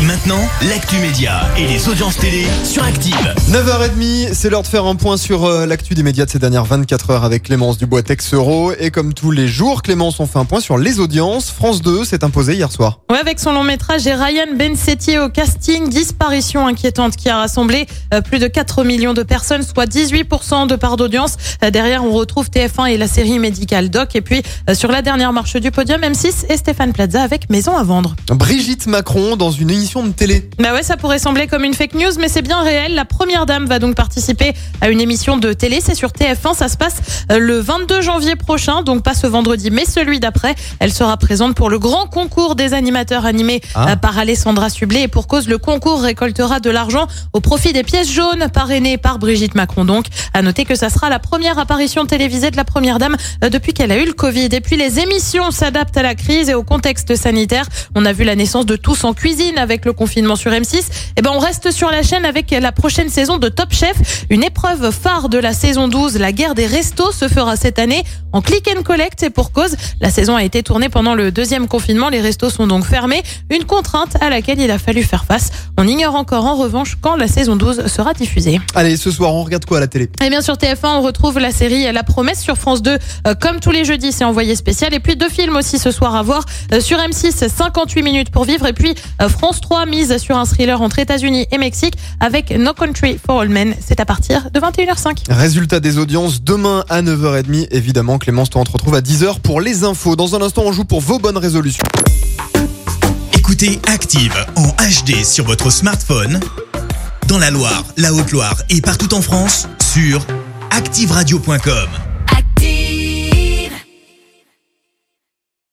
Et maintenant, l'actu média et les audiences télé sur Active. 9h30, c'est l'heure de faire un point sur euh, l'actu des médias de ces dernières 24 heures avec Clémence dubois Euro. Et comme tous les jours, Clémence, on fait un point sur les audiences. France 2 s'est imposé hier soir. Ouais, avec son long métrage et Ryan Bensetti au casting, disparition inquiétante qui a rassemblé euh, plus de 4 millions de personnes, soit 18% de part d'audience. Euh, derrière, on retrouve TF1 et la série médicale Doc. Et puis, sur la dernière marche du podium, M6 et Stéphane Plaza avec Maison à vendre. Brigitte Macron dans une émission de télé. Bah ouais, ça pourrait sembler comme une fake news, mais c'est bien réel. La première dame va donc participer à une émission de télé. C'est sur TF1. Ça se passe euh, le 22 janvier prochain, donc pas ce vendredi, mais celui d'après. Elle sera présente pour le grand concours des animateurs animés Ah. euh, par Alessandra Sublet. Et pour cause, le concours récoltera de l'argent au profit des pièces jaunes parrainées par Brigitte Macron. Donc, à noter que ça sera la première apparition télévisée de la première dame euh, depuis qu'elle a eu le Covid. Et puis, les émissions s'adaptent à la crise et au contexte sanitaire. On a vu la naissance de Tous en cuisine avec le confinement sur M6. Et ben, on reste sur la chaîne avec la prochaine saison de Top Chef. Une épreuve phare de la saison 12, la guerre des restos, se fera cette année en click and collect. Et pour cause, la saison a été tournée pendant le deuxième confinement. Les restos sont donc fermés. Une contrainte à laquelle il a fallu faire face. On ignore encore en revanche quand la saison 12 sera diffusée. Allez, ce soir, on regarde quoi à la télé? Et bien sur TF1, on retrouve la série La Promesse sur France 2. euh, comme tous les jeudis, c'est envoyé spécial. Et puis deux films aussi ce soir à voir. Euh, sur M6, 58 minutes pour vivre. Et puis euh, France 3 mise sur un thriller entre États-Unis et Mexique avec No Country for All Men. C'est à partir de 21h05. Résultat des audiences demain à 9h30. Évidemment, Clémence, toi, on te retrouve à 10h pour les infos. Dans un instant, on joue pour vos bonnes résolutions. Écoutez Active en HD sur votre smartphone, dans la Loire, la Haute-Loire et partout en France, sur activeradio.com.